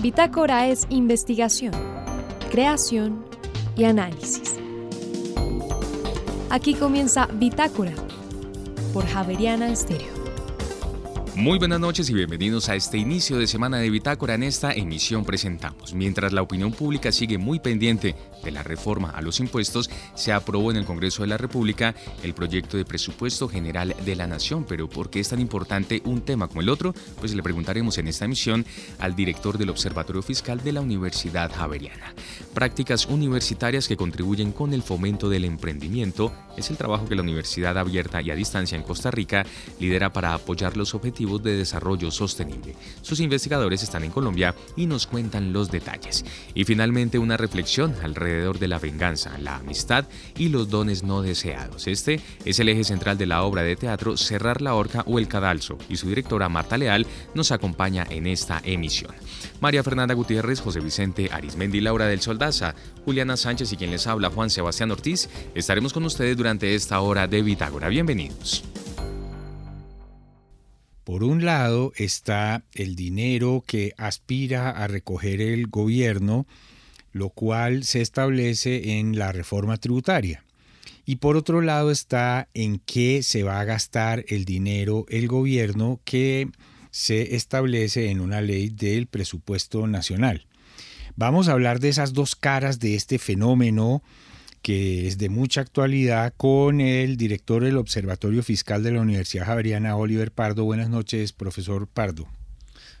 Bitácora es investigación, creación y análisis. Aquí comienza Bitácora por Javeriana Estéreo. Muy buenas noches y bienvenidos a este inicio de semana de Bitácora. En esta emisión presentamos, mientras la opinión pública sigue muy pendiente de la reforma a los impuestos, se aprobó en el Congreso de la República el proyecto de presupuesto general de la Nación. Pero ¿por qué es tan importante un tema como el otro? Pues le preguntaremos en esta emisión al director del Observatorio Fiscal de la Universidad Javeriana. Prácticas universitarias que contribuyen con el fomento del emprendimiento es el trabajo que la Universidad Abierta y a Distancia en Costa Rica lidera para apoyar los objetivos de desarrollo sostenible. Sus investigadores están en Colombia y nos cuentan los detalles. Y finalmente una reflexión alrededor de la venganza, la amistad y los dones no deseados. Este es el eje central de la obra de teatro Cerrar la Horca o El Cadalso y su directora Marta Leal nos acompaña en esta emisión. María Fernanda Gutiérrez, José Vicente Arismendi, Laura del Soldaza, Juliana Sánchez y quien les habla Juan Sebastián Ortiz, estaremos con ustedes durante esta hora de Bitágora. Bienvenidos. Por un lado está el dinero que aspira a recoger el gobierno lo cual se establece en la reforma tributaria. Y por otro lado está en qué se va a gastar el dinero el gobierno que se establece en una ley del presupuesto nacional. Vamos a hablar de esas dos caras de este fenómeno que es de mucha actualidad con el director del Observatorio Fiscal de la Universidad Javeriana, Oliver Pardo. Buenas noches, profesor Pardo.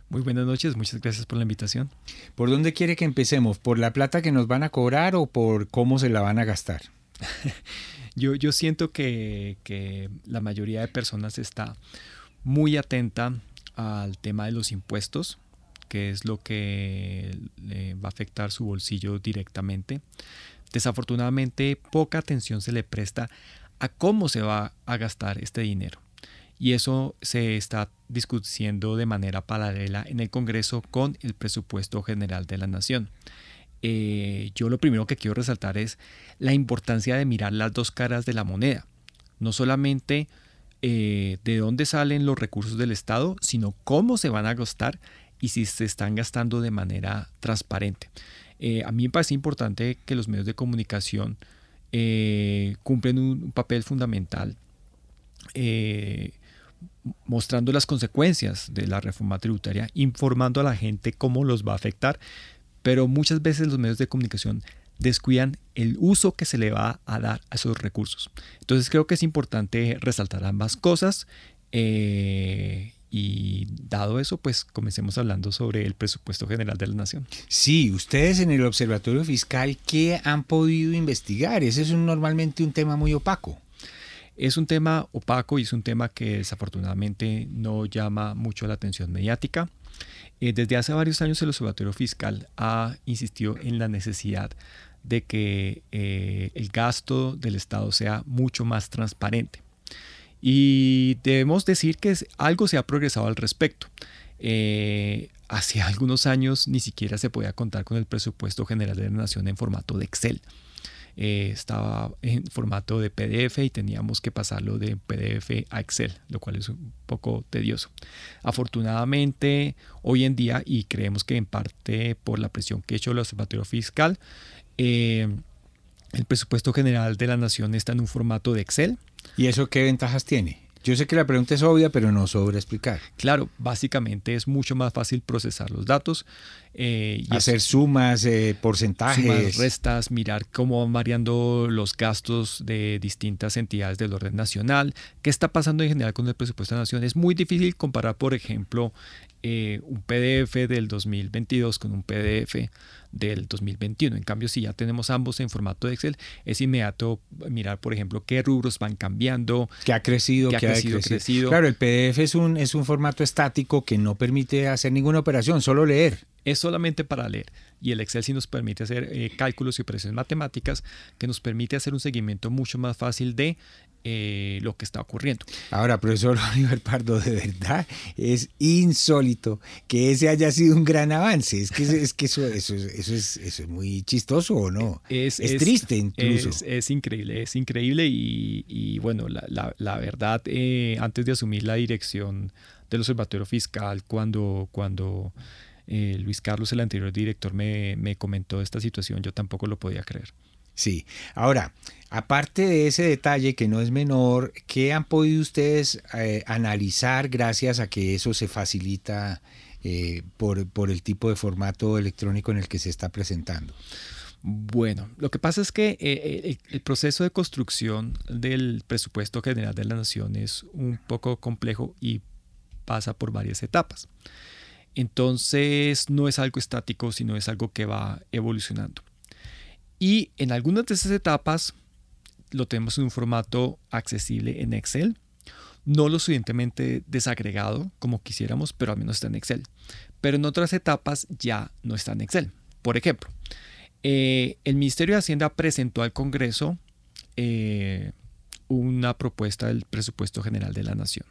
Muy buenas noches, muchas gracias por la invitación. ¿Por dónde quiere que empecemos? ¿Por la plata que nos van a cobrar o por cómo se la van a gastar? yo, yo siento que, que la mayoría de personas está muy atenta al tema de los impuestos, que es lo que le va a afectar su bolsillo directamente. Desafortunadamente, poca atención se le presta a cómo se va a gastar este dinero y eso se está discutiendo de manera paralela en el Congreso con el presupuesto general de la Nación. Eh, yo lo primero que quiero resaltar es la importancia de mirar las dos caras de la moneda, no solamente eh, de dónde salen los recursos del Estado, sino cómo se van a gastar y si se están gastando de manera transparente. Eh, a mí me parece importante que los medios de comunicación cumplen un, papel fundamental mostrando las consecuencias de la reforma tributaria, informando a la gente cómo los va a afectar, pero muchas veces los medios de comunicación descuidan el uso que se le va a dar a esos recursos. Entonces creo que es importante resaltar ambas cosas eh, y dado eso, pues comencemos hablando sobre el presupuesto general de la nación. Sí, ustedes en el Observatorio Fiscal, ¿qué han podido investigar? Ese es normalmente un tema muy opaco. Es un tema opaco y es un tema que desafortunadamente no llama mucho la atención mediática. Eh, desde hace varios años el Observatorio Fiscal ha insistido en la necesidad de que eh, el gasto del Estado sea mucho más transparente. Y debemos decir que algo se ha progresado al respecto. Eh, hace algunos años ni siquiera se podía contar con el presupuesto general de la nación en formato de Excel. Eh, estaba en formato de PDF y teníamos que pasarlo de PDF a Excel, lo cual es un poco tedioso. Afortunadamente, hoy en día, y creemos que en parte por la presión que ha hecho el Observatorio Fiscal, eh, el presupuesto general de la nación está en un formato de Excel. ¿Y eso qué ventajas tiene? Yo sé que la pregunta es obvia, pero no sobra explicar. Claro, básicamente es mucho más fácil procesar los datos. Eh, y Hacer sumas, eh, porcentajes. Sumas, restas, mirar cómo van variando los gastos de distintas entidades del orden nacional. ¿Qué está pasando en general con el presupuesto de la nación? Es muy difícil comparar, por ejemplo, eh, un PDF del 2022 con un PDF del 2021. En cambio, si ya tenemos ambos en formato de Excel, es inmediato mirar, por ejemplo, qué rubros van cambiando. ¿Qué ha crecido? ¿Qué, ha crecido, Claro, el PDF es un, es un formato estático que no permite hacer ninguna operación, solo leer. Es solamente para leer. Y el Excel sí nos permite hacer eh, cálculos y operaciones matemáticas que nos permite hacer un seguimiento mucho más fácil de eh, lo que está ocurriendo. Ahora, profesor Oliver Pardo, de verdad es insólito que ese haya sido un gran avance. Es que, es que eso, eso, eso, es, eso es muy chistoso, ¿o no? Es, triste incluso. Es, increíble, es increíble y, bueno, la, la, verdad, eh, antes de asumir la dirección del Observatorio Fiscal, cuando, cuando eh, Luis Carlos, el anterior director, me, me comentó esta situación, yo tampoco lo podía creer. Sí. Ahora, aparte de ese detalle que no es menor, ¿qué han podido ustedes eh, analizar gracias a que eso se facilita eh, por, por, el tipo de formato electrónico en el que se está presentando? Bueno, lo que pasa es que eh, el proceso de construcción del presupuesto general de la nación es un poco complejo y pasa por varias etapas. Entonces no es algo estático, sino es algo que va evolucionando. Y en algunas de esas etapas lo tenemos en un formato accesible en Excel, no lo suficientemente desagregado como quisiéramos, pero al menos está en Excel. Pero en otras etapas ya no está en Excel. Por ejemplo, eh, el Ministerio de Hacienda presentó al Congreso eh, una propuesta del presupuesto general de la Nación.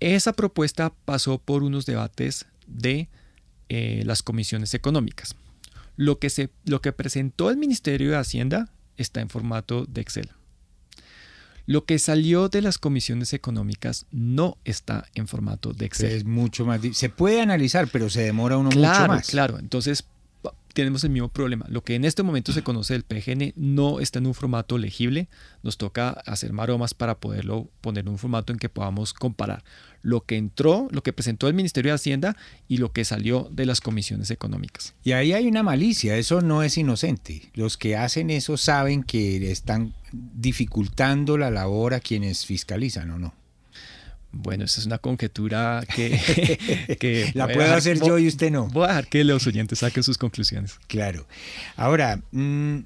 Esa propuesta pasó por unos debates de eh, las comisiones económicas. Lo que, se, lo que presentó el Ministerio de Hacienda está en formato de Excel. Lo que salió de las comisiones económicas no está en formato de Excel. Es mucho más. Se puede analizar, pero se demora uno mucho más. Claro, entonces tenemos el mismo problema. Lo que en este momento se conoce del PGN no está en un formato legible. Nos toca hacer maromas para poderlo poner en un formato en que podamos comparar lo que entró, lo que presentó el Ministerio de Hacienda y lo que salió de las comisiones económicas. Y ahí hay una malicia, eso no es inocente. Los que hacen eso saben que están dificultando la labor a quienes fiscalizan o no. Bueno, esa es una conjetura que, la puedo hacer yo y usted no. Voy a dejar que los oyentes saquen sus conclusiones. Claro. Ahora, mm,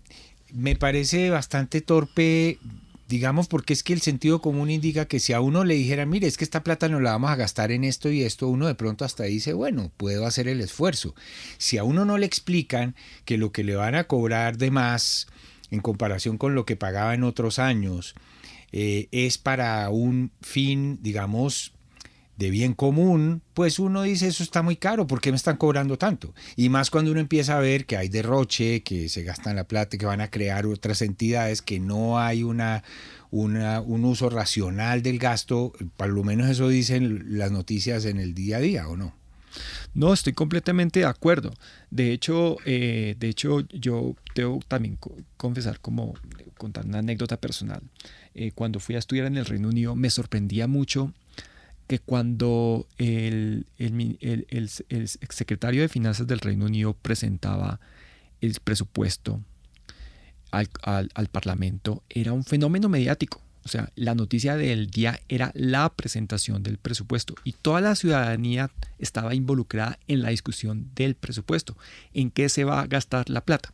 me parece bastante torpe, digamos, porque es que el sentido común indica que si a uno le dijera, mire, es que esta plata no la vamos a gastar en esto y esto, uno de pronto hasta dice, bueno, puedo hacer el esfuerzo. Si a uno no le explican que lo que le van a cobrar de más en comparación con lo que pagaba en otros años, eh, es para un fin, digamos, de bien común, pues uno dice eso está muy caro, ¿por qué me están cobrando tanto? Y más cuando uno empieza a ver que hay derroche, que se gastan la plata, que van a crear otras entidades, que no hay una, una, un uso racional del gasto, por lo menos eso dicen las noticias en el día a día, ¿o no? No, estoy completamente de acuerdo. De hecho, eh, de hecho yo debo también confesar como contar una anécdota personal. Eh, cuando fui a estudiar en el Reino Unido me sorprendía mucho que cuando el, el, secretario de Finanzas del Reino Unido presentaba el presupuesto al, al Parlamento, era un fenómeno mediático. O sea, la noticia del día era la presentación del presupuesto y toda la ciudadanía estaba involucrada en la discusión del presupuesto, en qué se va a gastar la plata.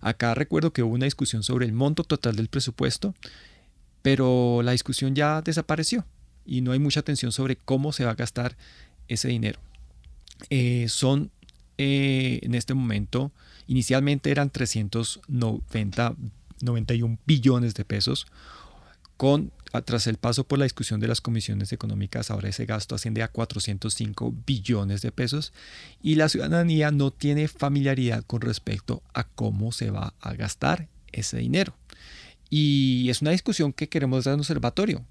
Acá recuerdo que hubo una discusión sobre el monto total del presupuesto, pero la discusión ya desapareció y no hay mucha atención sobre cómo se va a gastar ese dinero. Eh, son eh, en este momento, inicialmente eran 390, 91 billones de pesos con, tras el paso por la discusión de las comisiones económicas, ahora ese gasto asciende a 405 billones de pesos y la ciudadanía no tiene familiaridad con respecto a cómo se va a gastar ese dinero. Y es una discusión que queremos dar en observatorio.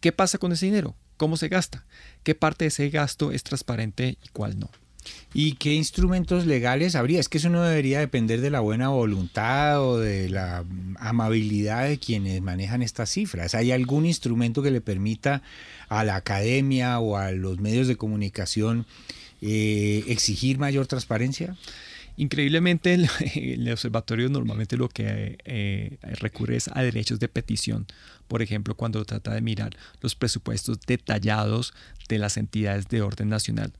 ¿Qué pasa con ese dinero? ¿Cómo se gasta? ¿Qué parte de ese gasto es transparente y cuál no? ¿Y qué instrumentos legales habría? Es que eso no debería depender de la buena voluntad o de la amabilidad de quienes manejan estas cifras. ¿Hay algún instrumento que le permita a la academia o a los medios de comunicación eh, exigir mayor transparencia? Increíblemente, el, observatorio normalmente lo que eh, recurre es a derechos de petición. Por ejemplo, cuando trata de mirar los presupuestos detallados de las entidades de orden nacional.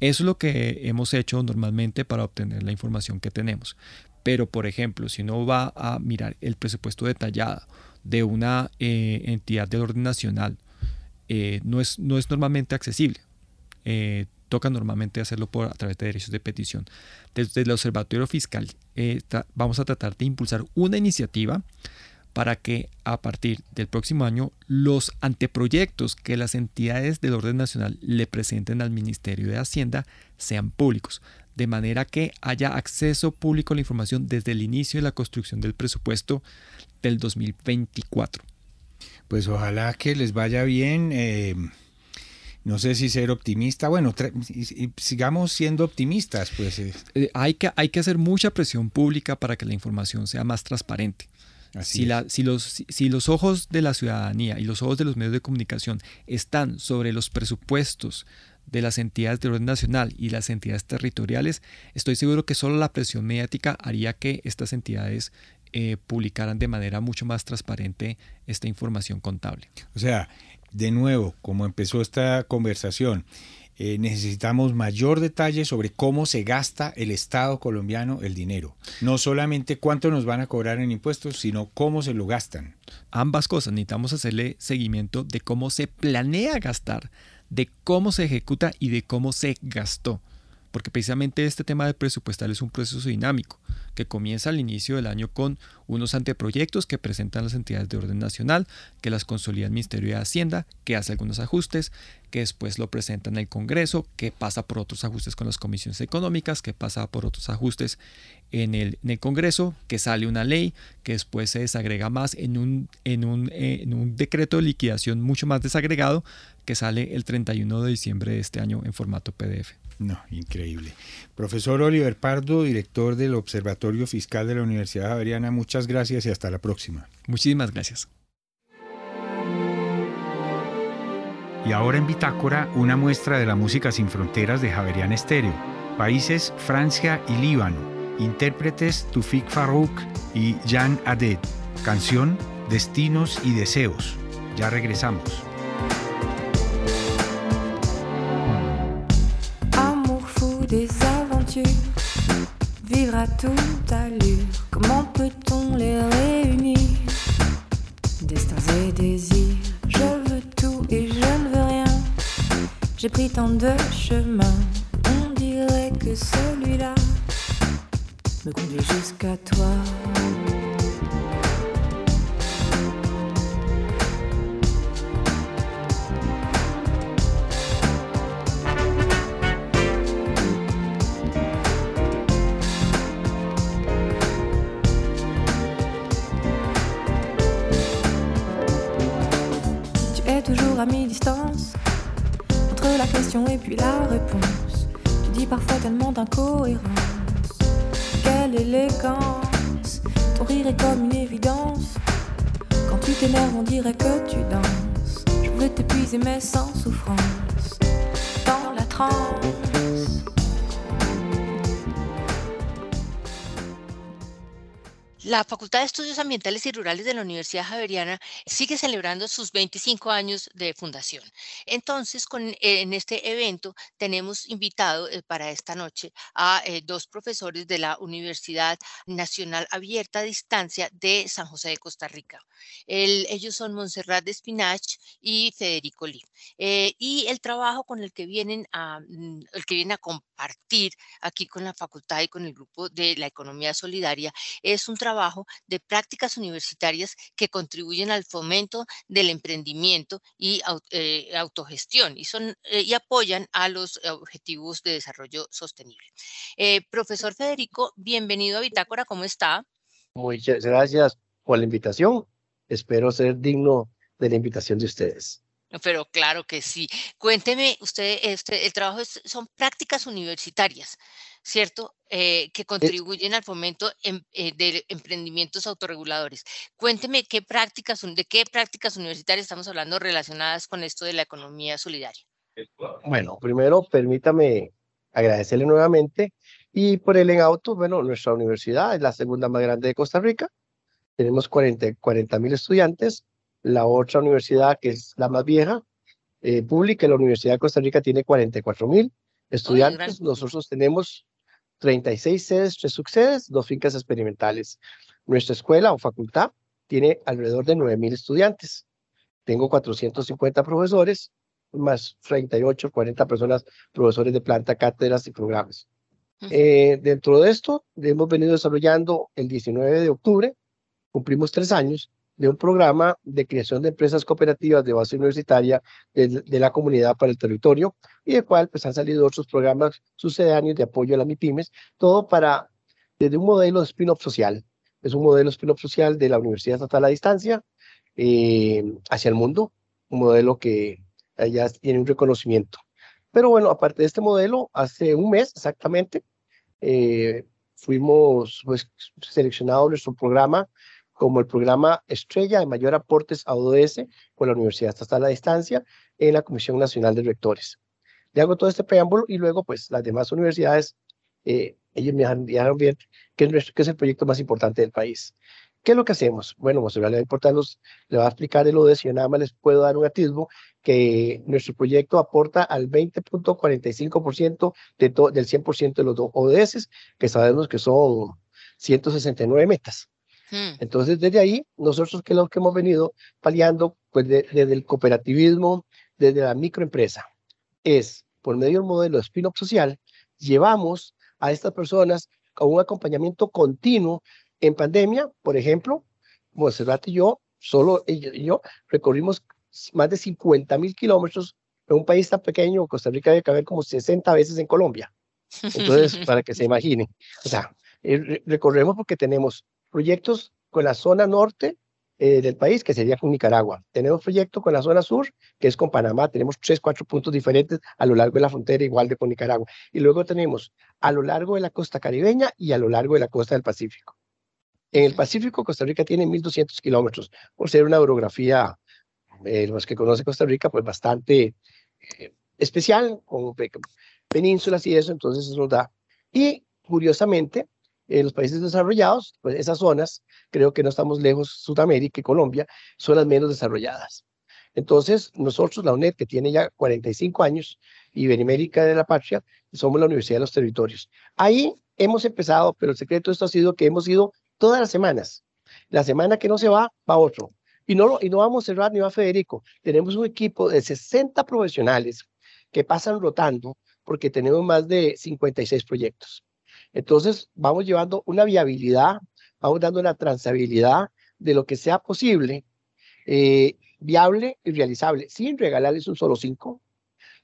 Eso es lo que hemos hecho normalmente para obtener la información que tenemos. Pero, por ejemplo, si uno va a mirar el presupuesto detallado de una eh, entidad de orden nacional, eh, no, es, no es normalmente accesible toca normalmente hacerlo por, a través de derechos de petición. Desde el Observatorio Fiscal eh, vamos a tratar de impulsar una iniciativa para que a partir del próximo año los anteproyectos que las entidades del orden nacional le presenten al Ministerio de Hacienda sean públicos, de manera que haya acceso público a la información desde el inicio de la construcción del presupuesto del 2024. Pues ojalá que les vaya bien. Eh no sé si ser optimista, bueno, sigamos siendo optimistas, pues. Eh, hay, que, hay que hacer mucha presión pública para que la información sea más transparente. Si, la, si, los, si, los, ojos de la ciudadanía y los ojos de los medios de comunicación están sobre los presupuestos de las entidades de orden nacional y las entidades territoriales, estoy seguro que solo la presión mediática haría que estas entidades eh, publicaran de manera mucho más transparente esta información contable. O sea, de nuevo, como empezó esta conversación, eh, necesitamos mayor detalle sobre cómo se gasta el Estado colombiano el dinero. No solamente cuánto nos van a cobrar en impuestos, sino cómo se lo gastan. Ambas cosas, necesitamos hacerle seguimiento de cómo se planea gastar de cómo se ejecuta y de cómo se gastó. Porque precisamente este tema de presupuestal es un proceso dinámico que comienza al inicio del año con unos anteproyectos que presentan las entidades de orden nacional, que las consolida el Ministerio de Hacienda, que hace algunos ajustes, que después lo presenta en el Congreso, que pasa por otros ajustes con las comisiones económicas, que pasa por otros ajustes en el, Congreso, que sale una ley, que después se desagrega más en un, en, un, en un decreto de liquidación mucho más desagregado, que sale el 31 de diciembre de este año en formato PDF. No, increíble. Profesor Oliver Pardo, director del Observatorio Fiscal de la Universidad Javeriana, muchas gracias y hasta la próxima. Muchísimas gracias. Y ahora en Bitácora, una muestra de la música sin fronteras de Javeriana Estéreo. Países Francia y Líbano. Intérpretes Tufik Farouk y Jan Aded. Canción Destinos y Deseos. Ya regresamos. Des aventures, vivre à toute allure. Comment peut-on les réunir? Destins et désirs, je veux tout et je ne veux rien. J'ai pris tant de chemins, on dirait que celui-là me conduit jusqu'à toi. Toujours à mi-distance entre la question et puis la réponse. Tu dis parfois tellement d'incohérence. Quelle élégance, ton rire est comme une évidence. Quand tu t'énerves, on dirait que tu danses. Je veux t'épuiser, mais sans souffrance. Dans la transe. La Facultad de Estudios Ambientales y Rurales de la Universidad Javeriana sigue celebrando sus 25 años de fundación. Entonces, en este evento tenemos invitado eh, para esta noche a eh, dos profesores de la Universidad Nacional Abierta a Distancia de San José de Costa Rica. ellos son Montserrat de Espinach y Federico Lee. Eh, y el trabajo con el que vienen el que vienen a compartir aquí con la facultad y con el grupo de la economía solidaria es un trabajo de prácticas universitarias que contribuyen al fomento del emprendimiento y eh, autogestión y, son, eh, y apoyan a los objetivos de desarrollo sostenible. Eh, profesor Federico, bienvenido a Bitácora, ¿cómo está? Muchas gracias por la invitación. Espero ser digno de la invitación de ustedes. Pero claro que sí. Cuénteme, usted, este, el trabajo son prácticas universitarias, ¿cierto? Eh, que contribuyen al fomento em, eh, de emprendimientos autorreguladores. Cuénteme qué prácticas, de qué prácticas universitarias estamos hablando relacionadas con esto de la economía solidaria. Bueno, primero permítame agradecerle nuevamente y por el en auto, bueno, nuestra universidad es la segunda más grande de Costa Rica. Tenemos 40 mil estudiantes la otra universidad, que es la más vieja, eh, pública, la Universidad de Costa Rica tiene 44 mil estudiantes. Nosotros tenemos 36 sedes, tres subsedes, dos fincas experimentales. Nuestra escuela o facultad tiene alrededor de 9 mil estudiantes. Tengo 450 profesores, más 38, 40 personas, profesores de planta, cátedras y programas. Eh, dentro de esto, hemos venido desarrollando el 19 de octubre, cumplimos tres años, de un programa de creación de empresas cooperativas de base universitaria de, la comunidad para el territorio y de cual pues han salido otros programas sucedáneos de apoyo a las MIPIMES, todo para, desde un modelo de spin-off social. Es un modelo spin-off social de la Universidad Estatal a Distancia eh, hacia el mundo, un modelo que ya tiene un reconocimiento. Pero bueno, aparte de este modelo, hace un mes exactamente, eh, fuimos pues, seleccionados nuestro programa como el programa estrella de mayor aportes a ODS con la Universidad Estatal a Distancia en la Comisión Nacional de Rectores. Le hago todo este preámbulo y luego pues las demás universidades, eh, ellos me dejaron bien que que es el proyecto más importante del país. ¿Qué es lo que hacemos? Bueno, Monserrat le va a le va a explicar el ODS y nada más les puedo dar un atisbo que nuestro proyecto aporta al 20.45% de del 100% de los ODS, que sabemos que son 169 metas. Hmm. Entonces, desde ahí, nosotros que lo que hemos venido paliando, pues desde el cooperativismo, desde la microempresa, es por medio del modelo de spin-off social, llevamos a estas personas a un acompañamiento continuo en pandemia, por ejemplo, Monserrat y yo, solo ella y yo, recorrimos más de 50 mil kilómetros en un país tan pequeño, Costa Rica debe caber como 60 veces en Colombia. Entonces, para que se imaginen. O sea, eh, recorremos porque tenemos proyectos con la zona norte eh, del país, que sería con Nicaragua. Tenemos proyectos con la zona sur, que es con Panamá. Tenemos tres, cuatro puntos diferentes a lo largo de la frontera, igual de con Nicaragua. Y luego tenemos a lo largo de la costa caribeña y a lo largo de la costa del Pacífico. En el Pacífico, Costa Rica tiene 1.200 kilómetros, por ser una orografía, eh, los que conocen Costa Rica, pues bastante eh, especial, con penínsulas y eso, entonces eso nos da. Y curiosamente, en los países desarrollados, pues esas zonas, creo que no estamos lejos, Sudamérica y Colombia, son las menos desarrolladas. Entonces, nosotros, la UNED, que tiene ya 45 años, y Benemérica de la Patria, somos la Universidad de los Territorios. Ahí hemos empezado, pero el secreto de esto ha sido que hemos ido todas las semanas. La semana que no se va, va otro. Y no, y no vamos a cerrar ni va Federico. Tenemos un equipo de 60 profesionales que pasan rotando porque tenemos más de 56 proyectos. Entonces, vamos llevando una viabilidad, vamos dando una transabilidad de lo que sea posible, eh, viable y realizable, sin regalarles un solo cinco.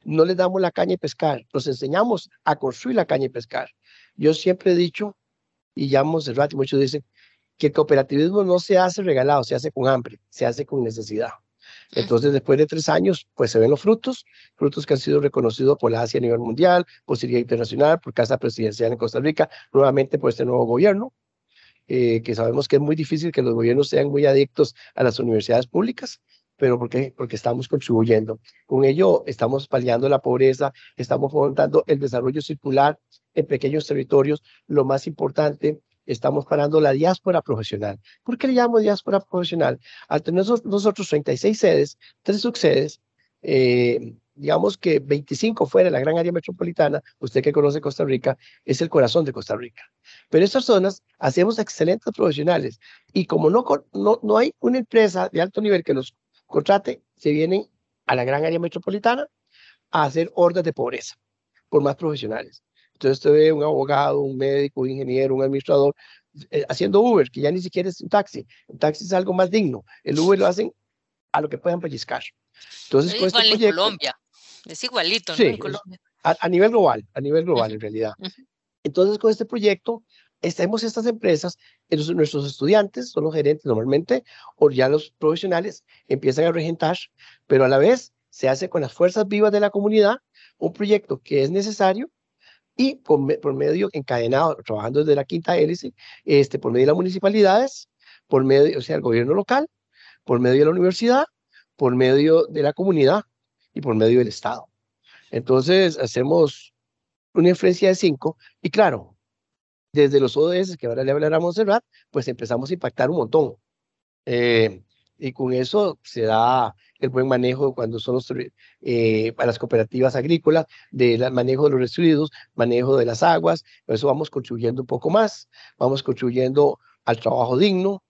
No les damos la caña y pescar, los enseñamos a construir la caña y pescar. Yo siempre he dicho y ya Monserrat y muchos dicen que el cooperativismo no se hace regalado, se hace con hambre, se hace con necesidad. Entonces, después de tres años, pues se ven los frutos, frutos que han sido reconocidos por la Asia a nivel mundial, por Siria Internacional, por Casa Presidencial en Costa Rica, nuevamente por este nuevo gobierno, eh, que sabemos que es muy difícil que los gobiernos sean muy adictos a las universidades públicas, pero ¿por qué? Porque estamos contribuyendo. Con ello estamos paliando la pobreza, estamos fomentando el desarrollo circular en pequeños territorios. Lo más importante, estamos parando la diáspora profesional. ¿Por qué le llamo diáspora profesional? Al tener nosotros 36 sedes, tres subsedes, eh, digamos que 25 fuera de la gran área metropolitana, usted que conoce Costa Rica, es el corazón de Costa Rica. Pero estas zonas hacemos excelentes profesionales y como no, no, no hay una empresa de alto nivel que los contrate, se vienen a la gran área metropolitana a hacer hordas de pobreza por más profesionales. Entonces usted ve un abogado, un médico, un ingeniero, un administrador eh, haciendo Uber, que ya ni siquiera es un taxi. Un taxi es algo más digno. El Uber lo hacen a lo que puedan pellizcar. Entonces, es este igual en Colombia. Es igualito, ¿no? En Colombia. A, nivel global, a nivel global en realidad. Entonces, con este proyecto, estamos estas empresas, nuestros estudiantes son los gerentes normalmente, o ya los profesionales empiezan a regentar, pero a la vez se hace con las fuerzas vivas de la comunidad un proyecto que es necesario y por, medio encadenado, trabajando desde la quinta hélice, este, por medio de las municipalidades, por medio, o sea, el gobierno local, por medio de la universidad, por medio de la comunidad y por medio del Estado. Entonces, hacemos una influencia de cinco y claro, desde los ODS, que ahora le hablará a Montserrat, pues empezamos a impactar un montón. Eh, y con eso se da el buen manejo cuando son los, eh, las cooperativas agrícolas, del manejo de los residuos, manejo de las aguas, por eso vamos contribuyendo un poco más, vamos contribuyendo al trabajo digno.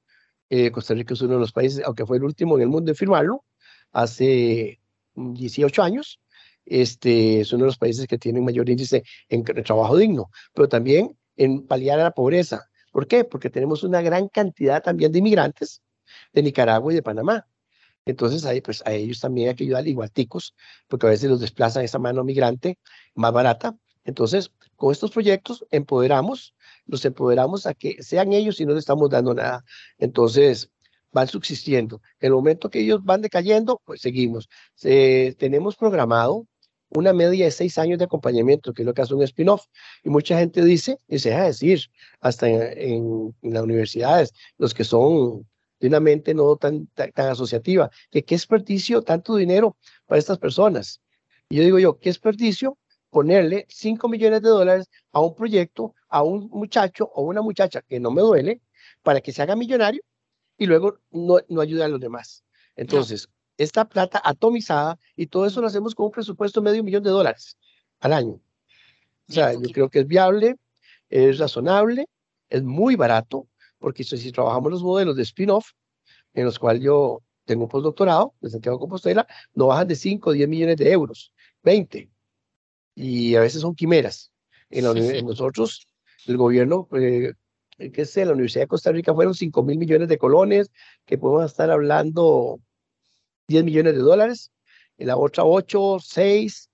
Eh, Costa Rica es uno de los países, aunque fue el último en el mundo en firmarlo, hace 18 años, este, es uno de los países que tiene mayor índice en, en trabajo digno, pero también en paliar a la pobreza. ¿Por qué? Porque tenemos una gran cantidad también de inmigrantes de Nicaragua y de Panamá. Entonces, ahí, pues, a ellos también hay que ayudar igualticos, porque a veces los desplazan esa mano migrante más barata. Entonces, con estos proyectos empoderamos, los empoderamos a que sean ellos y no les estamos dando nada. Entonces, van subsistiendo. En el momento que ellos van decayendo, pues seguimos. tenemos programado una media de seis años de acompañamiento, que es lo que hace un spin-off. Y mucha gente dice, y se deja decir, hasta en, las universidades, los que son de una mente no tan, tan, asociativa, que qué desperdicio tanto dinero para estas personas. Y yo digo yo, qué desperdicio ponerle 5 millones de dólares a un proyecto, a un muchacho o una muchacha que no me duele, para que se haga millonario y luego no, no ayuda a los demás. Entonces, esta plata atomizada y todo eso lo hacemos con un presupuesto de medio millón de dólares al año. O sea, yo creo que es viable, es razonable, es muy barato, porque si trabajamos los modelos de spin-off, en los cuales yo tengo un postdoctorado de Santiago Compostela, no bajan de 5 o 10 millones de euros, 20. Y a veces son quimeras. En, nosotros, el gobierno, eh, qué sé, la Universidad de Costa Rica fueron 5 mil millones de colones, que podemos estar hablando 10 millones de dólares, en la otra 8, 6,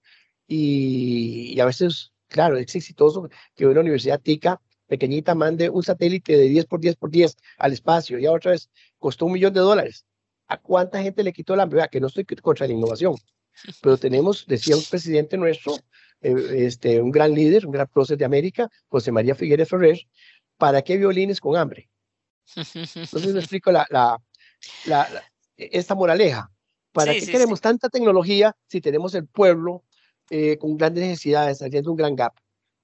y, a veces, claro, es exitoso que una universidad tica pequeñita mande un satélite de 10 por 10 por 10 al espacio, y a otra vez costó un millón de dólares. ¿A cuánta gente le quitó la hambre? Que no estoy contra la innovación, pero tenemos, decía un presidente nuestro, eh, este, un gran líder, un gran prócer de América, José María Figueres Ferrer, ¿para qué violines con hambre? Entonces me explico la, la, la, esta moraleja. ¿Para qué queremos tanta tecnología si tenemos el pueblo eh, con grandes necesidades, haciendo un gran gap?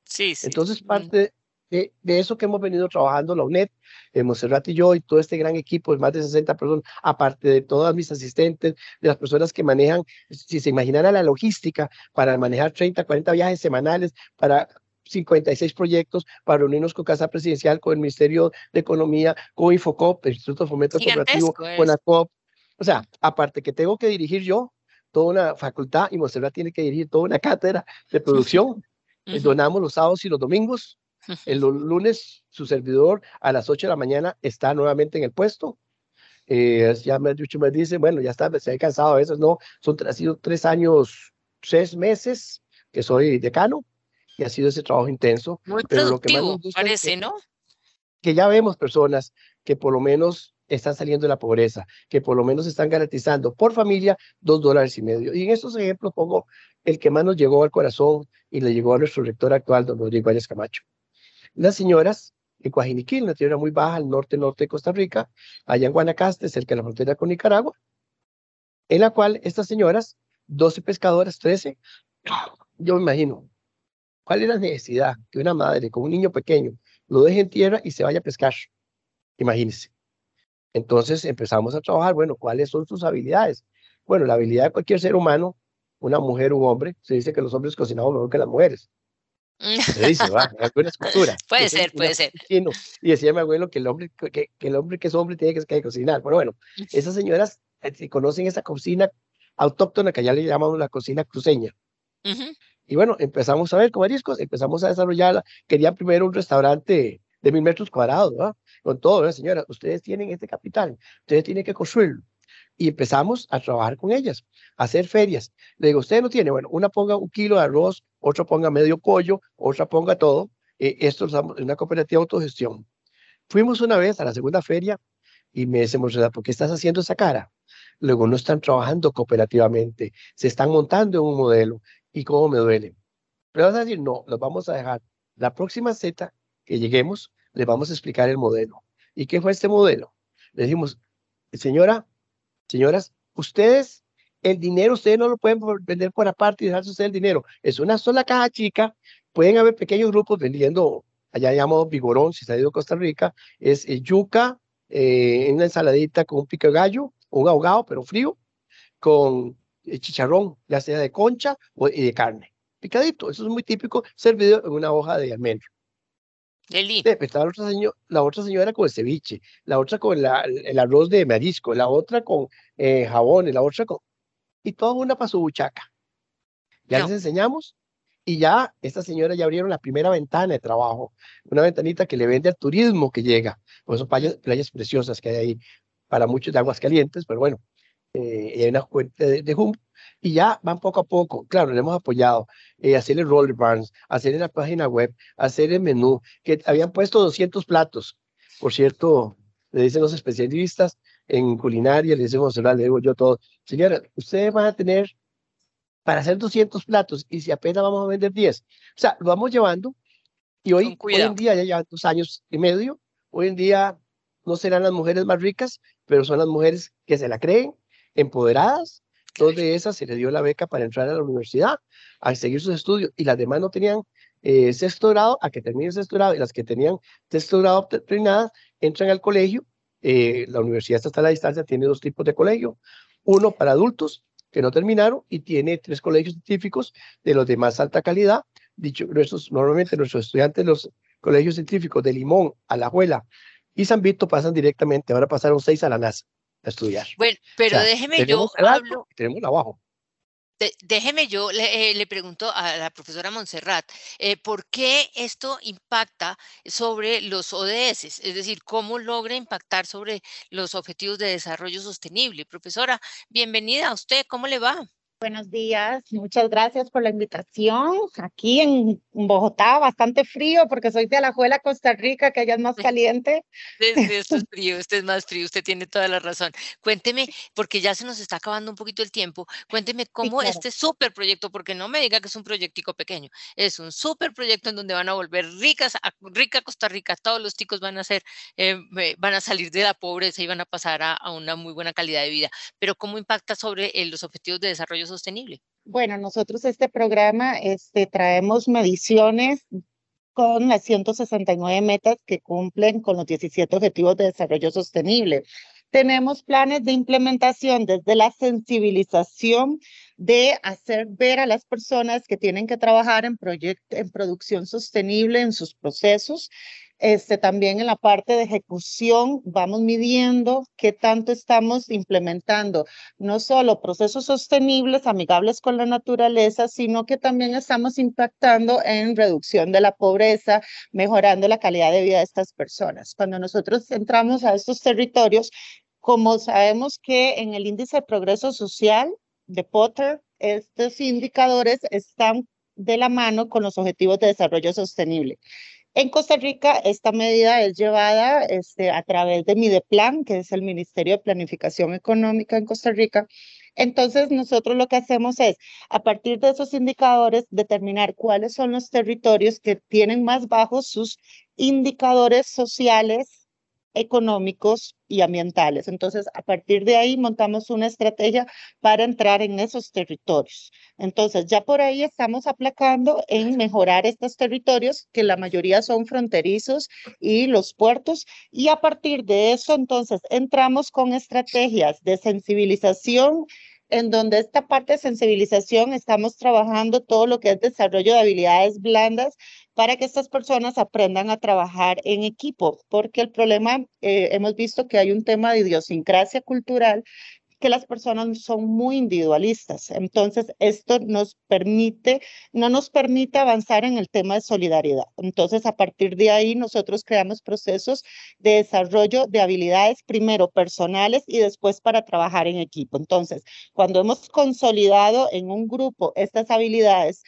Sí, sí. Entonces, parte de, de, eso que hemos venido trabajando la UNED, eh, Monserrat y yo, y todo este gran equipo de más de 60 personas, aparte de todas mis asistentes, de las personas que manejan, si se imaginara la logística para manejar 30, 40 viajes semanales, para 56 proyectos para reunirnos con Casa Presidencial, con el Ministerio de Economía, con Infocop, el Instituto de Fomento Cooperativo, con ACOP, o sea, aparte que tengo que dirigir yo toda una facultad y Monserrat tiene que dirigir toda una cátedra de producción. Eh, donamos los sábados y los domingos. El lunes, su servidor a las 8 de la mañana está nuevamente en el puesto. Eh, ya me, me dice, bueno, ya está, se ha cansado a veces, no, son, ha sido tres años, tres meses que soy decano y ha sido ese trabajo intenso. Muy pero lo que más parece, ¿no? Que ya vemos personas que por lo menos están saliendo de la pobreza, que por lo menos están garantizando por familia dos dólares y medio. Y en estos ejemplos pongo el que más nos llegó al corazón y le llegó a nuestro rector actual, don Rodrigo Arias Camacho. Las señoras en Coajiniquil, una tierra muy baja al norte-norte de Costa Rica, allá en Guanacaste, cerca de la frontera con Nicaragua, en la cual estas señoras, 12 pescadoras, 13, yo me imagino, ¿cuál es la necesidad que una madre con un niño pequeño lo deje en tierra y se vaya a pescar? Imagínense. Entonces empezamos a trabajar, bueno, ¿cuáles son sus habilidades? Bueno, la habilidad de cualquier ser humano, una mujer, un hombre, se dice que los hombres cocinamos mejor que las mujeres. Se dice, va, alguna escultura. Puede ser, puede ser. Y decía mi abuelo que el hombre que, el hombre que es hombre tiene que, cocinar. Pero bueno, esas señoras eh, conocen esa cocina autóctona que ya le llamamos la cocina cruceña. Y bueno, empezamos a ver con mariscos, empezamos a desarrollarla. Quería primero un restaurante de mil metros cuadrados, ¿verdad? con todo, señora, ustedes tienen este capital, ustedes tienen que construirlo. Y empezamos a trabajar con ellas, a hacer ferias. Le digo, usted no tiene, bueno, una ponga un kilo de arroz, otra ponga medio pollo, otra ponga todo. Eh, esto es una cooperativa de autogestión. Fuimos una vez a la segunda feria y me dice, ¿por qué estás haciendo esa cara? Luego no están trabajando cooperativamente, se están montando en un modelo y cómo me duele. Pero vas a decir, no, los vamos a dejar. La próxima Z que lleguemos, le vamos a explicar el modelo. ¿Y qué fue este modelo? Le dijimos, señora, señoras, ustedes, el dinero, ustedes no lo pueden vender por aparte y dejarse el dinero. Es una sola caja chica, pueden haber pequeños grupos vendiendo, allá llamado vigorón, si se ha ido a Costa Rica, es eh, yuca, eh, una ensaladita con un pico de gallo, un ahogado, pero frío, con eh, chicharrón, ya sea de concha o y de carne. Picadito, eso es muy típico, servido en una hoja de almendro. Sí, estaba la otra, señora, la otra señora con el ceviche, la otra con el arroz de marisco, la otra con eh, jabón, la otra con... Y toda una para su buchaca. Ya les enseñamos y ya esta señora ya abrieron la primera ventana de trabajo, una ventanita que le vende al turismo que llega, pues son playas, playas preciosas que hay ahí para muchos de aguas calientes, pero bueno, eh, hay una fuente de, de y ya van poco a poco. Claro, le hemos apoyado, eh, hacer el roller barns, hacer la página web, hacer el menú, que habían puesto 200 platos. Por cierto, le dicen los especialistas, en culinaria, le decimos, le digo yo todo, señora, ustedes van a tener para hacer 200 platos y si apenas vamos a vender 10. O sea, lo vamos llevando y hoy, hoy en día, ya llevan dos años y medio, hoy en día no serán las mujeres más ricas, pero son las mujeres que se la creen, empoderadas. Dos de esas se le dio la beca para entrar a la universidad, a seguir sus estudios, y las demás no tenían eh, sexto grado, a que terminen sexto grado, y las que tenían sexto grado terminadas entran al colegio. Eh, la universidad está a la distancia, tiene dos tipos de colegio, uno para adultos que no terminaron y tiene tres colegios científicos de los de más alta calidad. Dicho, nuestros, normalmente nuestros estudiantes, los colegios científicos de Limón, Alajuela y San Vito pasan directamente, ahora pasaron seis a la NASA a estudiar. Bueno, pero déjeme yo hablo. Tenemos abajo déjeme yo le, eh, le, pregunto a la profesora Montserrat, eh, ¿por qué esto impacta sobre los ODS? Es decir, ¿cómo logra impactar sobre los objetivos de desarrollo sostenible? Profesora, bienvenida a usted, ¿cómo le va? Buenos días, muchas gracias por la invitación. Aquí en Bogotá, bastante frío porque soy de Alajuela, Costa Rica, que allá es más caliente. Esto es frío, este es más frío, usted tiene toda la razón. Cuénteme, porque ya se nos está acabando un poquito el tiempo, cuénteme cómo este súper proyecto, porque no me diga que es un proyectico pequeño, es un súper proyecto en donde van a volver ricas, a, rica Costa Rica, todos los chicos van a ser, eh, van a salir de la pobreza y van a pasar a, a, una muy buena calidad de vida. Pero ¿cómo impacta sobre eh, los objetivos de desarrollo Bueno, nosotros este programa este, traemos mediciones con las 169 metas que cumplen con los 17 Objetivos de Desarrollo Sostenible. Tenemos planes de implementación desde la sensibilización de hacer ver a las personas que tienen que trabajar en, en producción sostenible en sus procesos este, también en la parte de ejecución vamos midiendo qué tanto estamos implementando, no solo procesos sostenibles, amigables con la naturaleza, sino que también estamos impactando en reducción de la pobreza, mejorando la calidad de vida de estas personas. Cuando nosotros entramos a estos territorios, como sabemos que en el índice de progreso social de Potter, estos indicadores están de la mano con los objetivos de desarrollo sostenible. En Costa Rica, esta medida es llevada este, a través de MIDEPLAN, que es el Ministerio de Planificación Económica en Costa Rica. Entonces, nosotros lo que hacemos es, a partir de esos indicadores, determinar cuáles son los territorios que tienen más bajos sus indicadores sociales económicos y ambientales. Entonces, a partir de ahí montamos una estrategia para entrar en esos territorios. Entonces, ya por ahí estamos aplacando en mejorar estos territorios, que la mayoría son fronterizos y los puertos, y a partir de eso, entonces, entramos con estrategias de sensibilización en donde esta parte de sensibilización estamos trabajando todo lo que es desarrollo de habilidades blandas para que estas personas aprendan a trabajar en equipo, porque el problema, eh, hemos visto que hay un tema de idiosincrasia cultural que las personas son muy individualistas. Entonces, esto nos permite, no nos permite avanzar en el tema de solidaridad. Entonces, a partir de ahí, nosotros creamos procesos de desarrollo de habilidades, primero personales y después para trabajar en equipo. Entonces, cuando hemos consolidado en un grupo estas habilidades,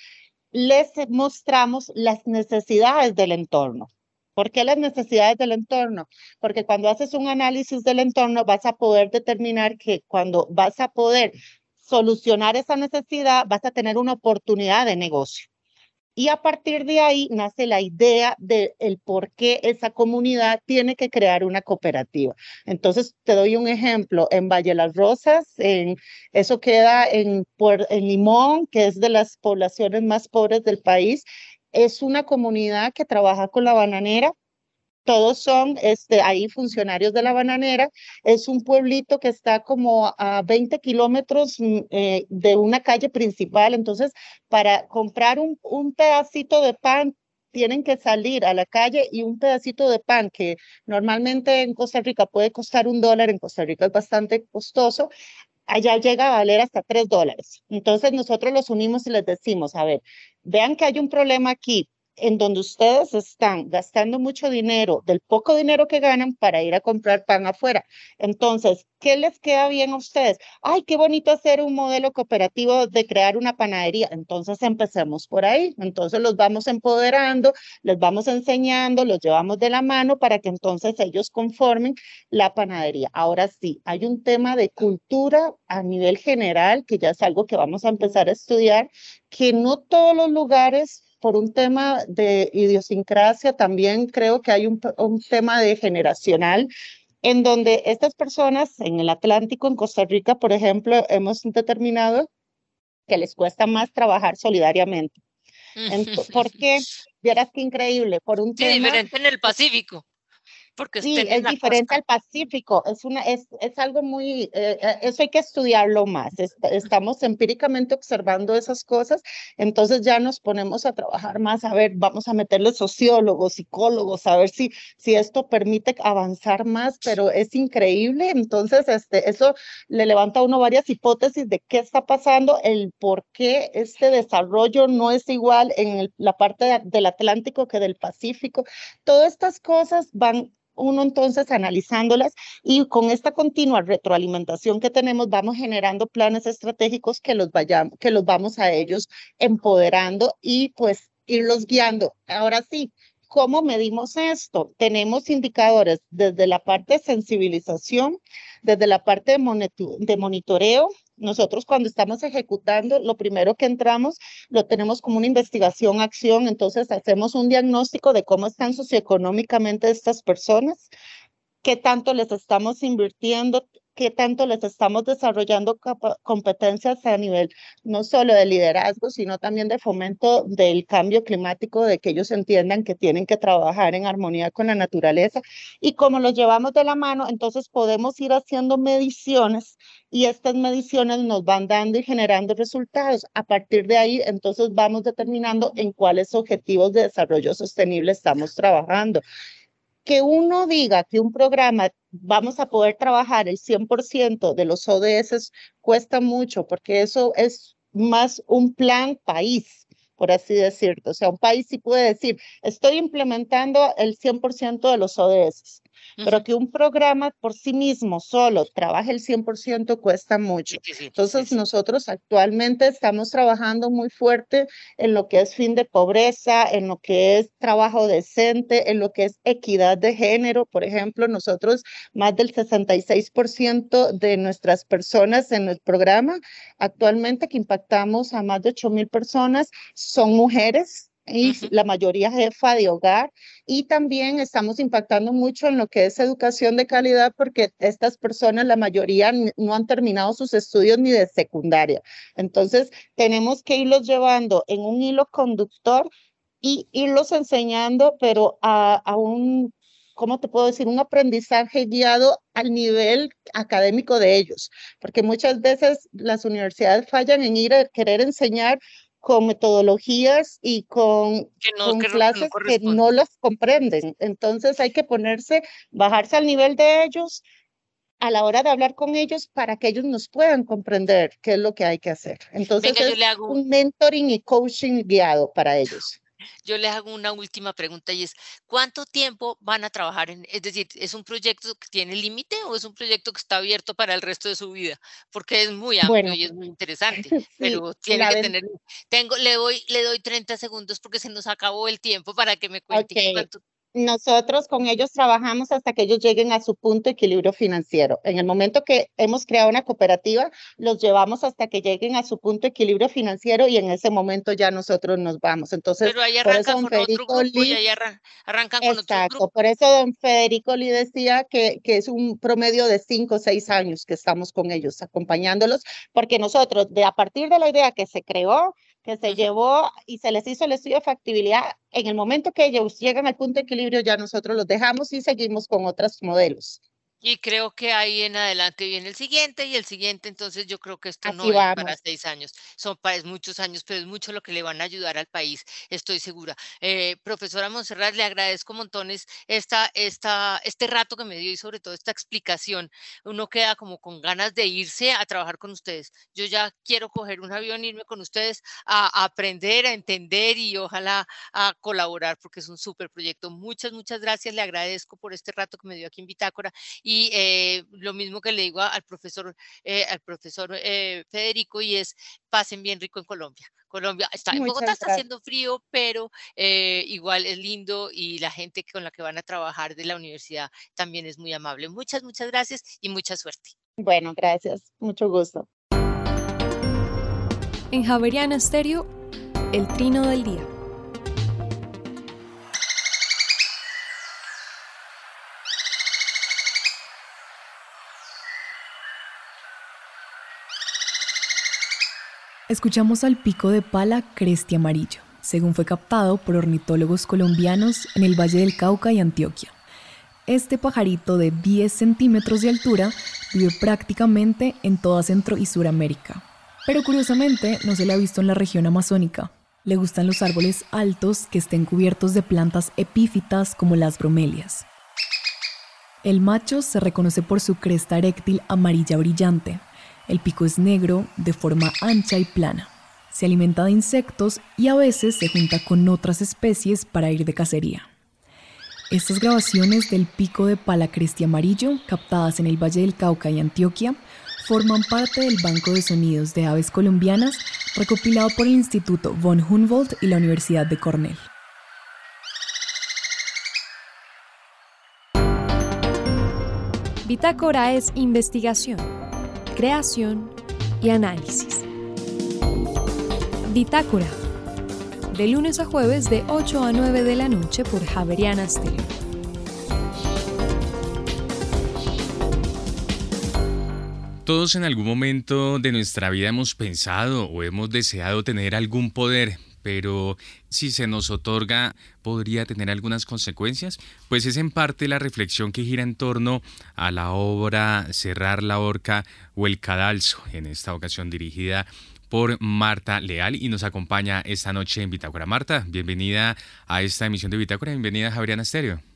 les mostramos las necesidades del entorno. ¿Por qué las necesidades del entorno? Porque cuando haces un análisis del entorno vas a poder determinar que cuando vas a poder solucionar esa necesidad vas a tener una oportunidad de negocio. Y a partir de ahí nace la idea de el por qué esa comunidad tiene que crear una cooperativa. Entonces, te doy un ejemplo. En Valle Las Rosas, en, eso queda en Limón, que es de las poblaciones más pobres del país, es una comunidad que trabaja con la bananera. Todos son este, ahí funcionarios de la bananera. Es un pueblito que está como a 20 kilómetros mm, eh, de una calle principal. Entonces, para comprar un, un pedacito de pan, tienen que salir a la calle y un pedacito de pan que normalmente en Costa Rica puede costar un dólar, en Costa Rica es bastante costoso, allá llega a valer hasta tres dólares. Entonces nosotros los unimos y les decimos, a ver, vean que hay un problema aquí. En donde ustedes están gastando mucho dinero, del poco dinero que ganan para ir a comprar pan afuera. Entonces, ¿qué les queda bien a ustedes? Ay, qué bonito hacer un modelo cooperativo de crear una panadería. Entonces, empecemos por ahí. Entonces, los vamos empoderando, les vamos enseñando, los llevamos de la mano para que entonces ellos conformen la panadería. Ahora sí, hay un tema de cultura a nivel general, que ya es algo que vamos a empezar a estudiar, que no todos los lugares por un tema de idiosincrasia, también creo que hay un, un tema de generacional en donde estas personas en el Atlántico, en Costa Rica, por ejemplo, hemos determinado que les cuesta más trabajar solidariamente. ¿Por qué? Vieras qué increíble, por un sí, tema... diferente en el Pacífico. Porque sí, es diferente al Pacífico, es, una, es, es algo muy, eh, eh, eso hay que estudiarlo más, estamos empíricamente observando esas cosas, entonces ya nos ponemos a trabajar más, a ver, vamos a meterle sociólogos, psicólogos, a ver si, si esto permite avanzar más, pero es increíble, entonces este, eso le levanta a uno varias hipótesis de qué está pasando, el por qué este desarrollo no es igual en la parte del Atlántico que del Pacífico, todas estas cosas van uno entonces analizándolas y con esta continua retroalimentación que tenemos vamos generando planes estratégicos que los vayamos, que los vamos a ellos empoderando y pues irlos guiando. Ahora sí, ¿cómo medimos esto? Tenemos indicadores desde la parte de sensibilización, desde la parte de, monitoreo, nosotros cuando estamos ejecutando, lo primero que entramos lo tenemos como una investigación, acción, entonces hacemos un diagnóstico de cómo están socioeconómicamente estas personas, qué tanto les estamos invirtiendo, qué tanto les estamos desarrollando competencias a nivel no solo de liderazgo, sino también de fomento del cambio climático, de que ellos entiendan que tienen que trabajar en armonía con la naturaleza. Y como los llevamos de la mano, entonces podemos ir haciendo mediciones y estas mediciones nos van dando y generando resultados. A partir de ahí, entonces vamos determinando en cuáles objetivos de desarrollo sostenible estamos trabajando que uno diga que un programa vamos a poder trabajar el 100% de los ODS cuesta mucho porque eso es más un plan país, por así decirlo. O sea, un país sí puede decir, estoy implementando el 100% de los ODS, pero que un programa por sí mismo solo trabaje el 100% cuesta mucho. Entonces nosotros actualmente estamos trabajando muy fuerte en lo que es fin de pobreza, en lo que es trabajo decente, en lo que es equidad de género. Por ejemplo, nosotros más del 66% de nuestras personas en el programa actualmente que impactamos a más de 8 mil personas son mujeres y la mayoría jefa de hogar. Y también estamos impactando mucho en lo que es educación de calidad porque estas personas, la mayoría no han terminado sus estudios ni de secundaria. Entonces, tenemos que irlos llevando en un hilo conductor y irlos enseñando, pero a, a un, ¿cómo te puedo decir? Un aprendizaje guiado al nivel académico de ellos, porque muchas veces las universidades fallan en ir a querer enseñar con metodologías y con, clases que no, las comprenden. Entonces hay que ponerse, bajarse al nivel de ellos a la hora de hablar con ellos para que ellos nos puedan comprender qué es lo que hay que hacer. Entonces es un mentoring y coaching guiado para ellos yo les hago una última pregunta y es, ¿cuánto tiempo van a trabajar en, es decir, ¿es un proyecto que tiene límite o es un proyecto que está abierto para el resto de su vida? Porque es muy amplio y es muy interesante, pero tiene que tener, tengo, le doy, le doy 30 segundos porque se nos acabó el tiempo para que me cuente cuánto nosotros con ellos trabajamos hasta que ellos lleguen a su punto de equilibrio financiero. En el momento que hemos creado una cooperativa, los llevamos hasta que lleguen a su punto de equilibrio financiero y en ese momento ya nosotros nos vamos. Entonces, Pero ahí arrancan con otro grupo y ahí arrancan con exacto, otro por eso don Federico Lee decía que, que es un promedio de cinco o seis años que estamos con ellos, acompañándolos, porque nosotros, de a partir de la idea que se creó, que se llevó y se les hizo el estudio de factibilidad. En el momento que ellos llegan al punto de equilibrio, ya nosotros los dejamos y seguimos con otros modelos. Y creo que ahí en adelante viene el siguiente y el siguiente, entonces yo creo que esto no es para seis años, son para muchos años, pero es mucho lo que le van a ayudar al país, estoy segura. Eh, profesora Monserrat, le agradezco montones esta, esta, este rato que me dio y sobre todo esta explicación. Uno queda como con ganas de irse a trabajar con ustedes. Yo ya quiero coger un avión, irme con ustedes a, aprender, a entender y ojalá a colaborar porque es un súper proyecto. Muchas, muchas gracias, le agradezco por este rato que me dio aquí en Bitácora y eh, lo mismo que le digo al profesor, eh, al profesor eh, Federico, y es pasen bien rico en Colombia. Colombia está en Bogotá está haciendo frío, pero igual es lindo y la gente con la que van a trabajar de la universidad también es muy amable. Muchas, muchas gracias y mucha suerte. Bueno, gracias. Mucho gusto. En Javeriana Stereo, el trino del día. Escuchamos al pico de pala cresti amarillo, según fue captado por ornitólogos colombianos en el Valle del Cauca y Antioquia. Este pajarito de 10 centímetros de altura vive prácticamente en toda Centro y Suramérica, pero curiosamente no se le ha visto en la región amazónica. Le gustan los árboles altos que estén cubiertos de plantas epífitas como las bromelias. El macho se reconoce por su cresta eréctil amarilla brillante, el pico es negro, de forma ancha y plana. Se alimenta de insectos y a veces se junta con otras especies para ir de cacería. Estas grabaciones del pico de palacresti amarillo, captadas en el Valle del Cauca y Antioquia, forman parte del Banco de Sonidos de Aves Colombianas recopilado por el Instituto von Humboldt y la Universidad de Cornell. Bitácora es investigación creación y análisis. Bitácora. De lunes a jueves de 8 a 9 de la noche por Javeriana Stereo. Todos en algún momento de nuestra vida hemos pensado o hemos deseado tener algún poder, pero si se nos otorga, ¿podría tener algunas consecuencias? Pues es en parte la reflexión que gira en torno a la obra Cerrar la horca o el cadalso, en esta ocasión dirigida por Marta Leal y nos acompaña esta noche en Bitácora. Marta, bienvenida a esta emisión de Bitácora, bienvenida a Javeriana Stereo.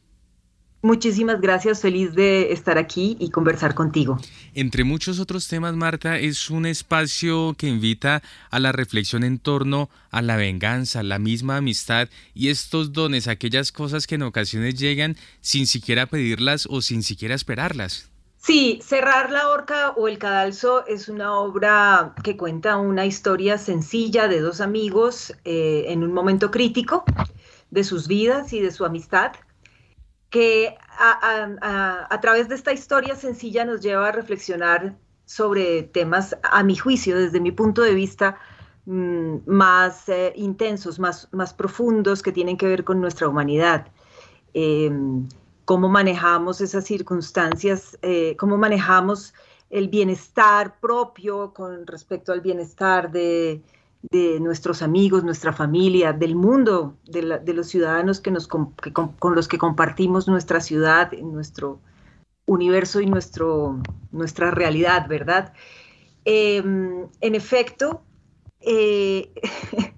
Muchísimas gracias, feliz de estar aquí y conversar contigo. Entre muchos otros temas, Marta, es un espacio que invita a la reflexión en torno a la venganza, la misma amistad y estos dones, aquellas cosas que en ocasiones llegan sin siquiera pedirlas o sin siquiera esperarlas. Sí, Cerrar la horca o el cadalso es una obra que cuenta una historia sencilla de dos amigos eh, en un momento crítico de sus vidas y de su amistad que a, través de esta historia sencilla nos lleva a reflexionar sobre temas, a mi juicio, desde mi punto de vista, mm, más eh, intensos, más, más profundos, que tienen que ver con nuestra humanidad. Em, cómo manejamos esas circunstancias, eh, cómo manejamos el bienestar propio con respecto al bienestar de, de nuestros amigos, nuestra familia, del mundo, de, los ciudadanos que nos, con, los que compartimos nuestra ciudad, nuestro universo y nuestro, nuestra realidad, ¿verdad? Em, en efecto, eh,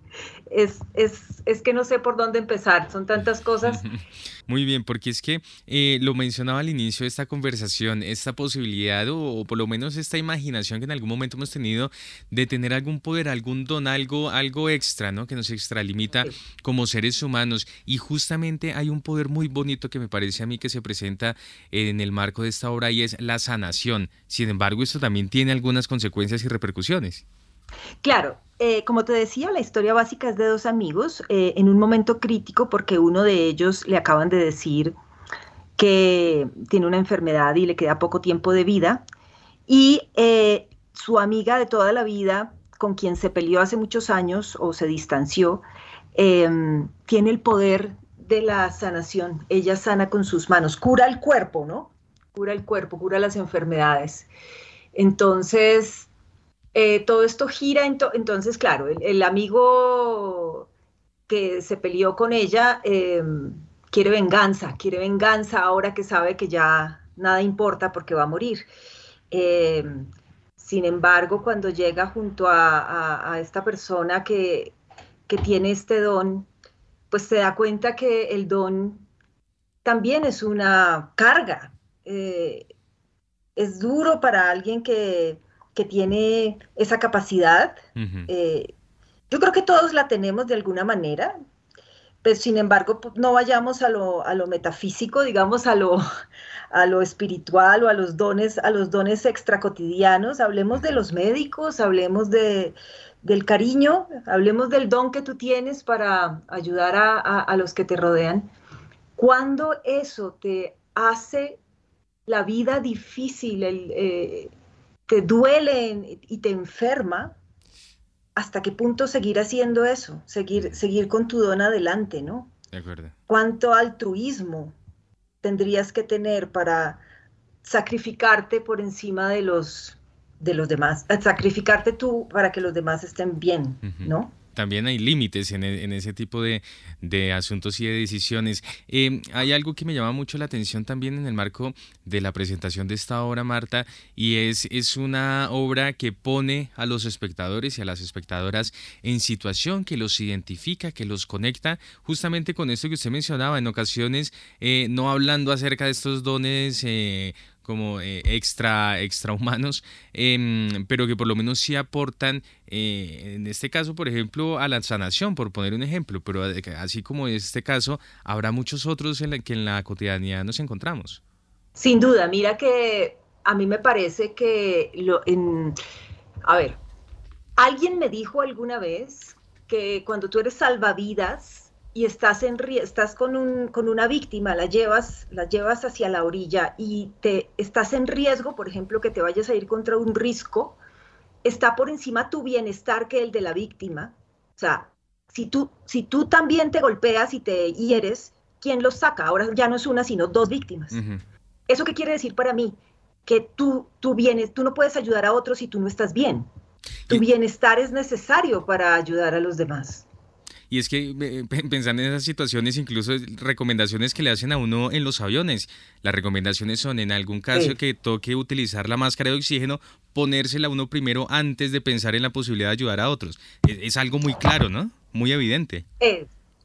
es, es, que no sé por dónde empezar, son tantas cosas. Muy bien, porque es que eh, lo mencionaba al inicio de esta conversación, esta posibilidad o, por lo menos esta imaginación que en algún momento hemos tenido de tener algún poder, algún don, algo, algo extra, ¿no? Que nos extralimita como seres humanos. Y justamente hay un poder muy bonito que me parece a mí que se presenta en el marco de esta obra y es la sanación. Sin embargo, esto también tiene algunas consecuencias y repercusiones. Claro, eh, como te decía, la historia básica es de dos amigos eh, en un momento crítico porque uno de ellos le acaban de decir que tiene una enfermedad y le queda poco tiempo de vida y eh, su amiga de toda la vida, con quien se peleó hace muchos años o se distanció, em, tiene el poder de la sanación. Ella sana con sus manos, cura el cuerpo, ¿no? Cura el cuerpo, cura las enfermedades. Entonces, eh, todo esto gira, entonces, claro, el, amigo que se peleó con ella em, quiere venganza, quiere venganza ahora que sabe que ya nada importa porque va a morir. Eh, sin embargo, cuando llega junto a, esta persona que, tiene este don, pues se da cuenta que el don también es una carga. Eh, es duro para alguien que, tiene esa capacidad. Eh, yo creo que todos la tenemos de alguna manera, pero sin embargo pues, no vayamos a lo, a lo metafísico, digamos a lo, a lo espiritual o a los dones, a los dones extracotidianos, hablemos de los médicos, hablemos de, del cariño, hablemos del don que tú tienes para ayudar a, los que te rodean. Cuando eso te hace la vida difícil, eh, te duele y te enferma, ¿hasta qué punto seguir haciendo eso? Seguir, seguir con tu don adelante, ¿no? De acuerdo. ¿Cuánto altruismo tendrías que tener para sacrificarte por encima de los, de los demás? Sacrificarte tú para que los demás estén bien, ¿no? También hay límites en, e, ese tipo de, asuntos y de decisiones. Em, hay algo que me llama mucho la atención también en el marco de la presentación de esta obra, Marta, y es, es una obra que pone a los espectadores y a las espectadoras en situación, que los identifica, que los conecta, justamente con esto que usted mencionaba, en ocasiones eh, no hablando acerca de estos dones eh, como eh, extra extrahumanos, em, pero que por lo menos sí aportan, eh, en este caso, por ejemplo, a la sanación, por poner un ejemplo, pero así como en este caso, habrá muchos otros en la que en la cotidianidad nos encontramos. Sin duda, mira que a mí me parece que, lo, en, a ver, alguien me dijo alguna vez que cuando tú eres salvavidas, y estás, en, estás con, un, con una víctima, la llevas, la llevas hacia la orilla y te estás en riesgo, por ejemplo, que te vayas a ir contra un risco, está por encima tu bienestar que el de la víctima. O sea, si tú, si tú también te golpeas y te hieres, ¿quién los saca? Ahora ya no es una, sino dos víctimas. ¿Eso qué quiere decir para mí? Que tú, tú, vienes, tú no puedes ayudar a otros si tú no estás bien. Tu bienestar es necesario para ayudar a los demás. Y es que pensando en esas situaciones, incluso recomendaciones que le hacen a uno en los aviones. Las recomendaciones son, en algún caso que toque utilizar la máscara de oxígeno, ponérsela uno primero antes de pensar en la posibilidad de ayudar a otros. Es, algo muy claro, ¿no? Muy evidente.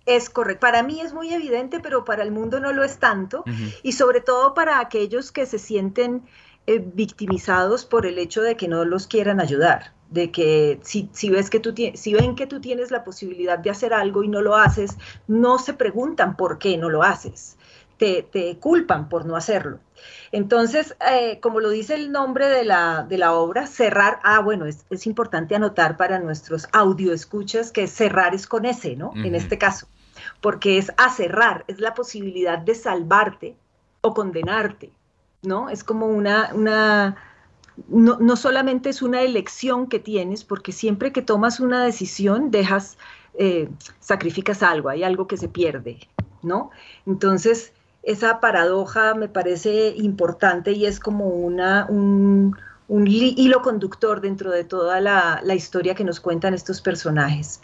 Es, correcto. Para mí es muy evidente, pero para el mundo no lo es tanto. Y sobre todo para aquellos que se sienten eh, victimizados por el hecho de que no los quieran ayudar de que si, ves que tú si ven que tú tienes la posibilidad de hacer algo y no lo haces, no se preguntan por qué no lo haces, te, te culpan por no hacerlo. Entonces, eh, como lo dice el nombre de la, de la obra, cerrar, ah, bueno, es, es, importante anotar para nuestros audio escuchas que cerrar es con S, ¿no? En este caso, porque es a cerrar, es la posibilidad de salvarte o condenarte, ¿no? Es como una, una no, solamente es una elección que tienes, porque siempre que tomas una decisión, dejas, eh, sacrificas algo, hay algo que se pierde, ¿no? Entonces, esa paradoja me parece importante y es como una, un, hilo conductor dentro de toda la, historia que nos cuentan estos personajes.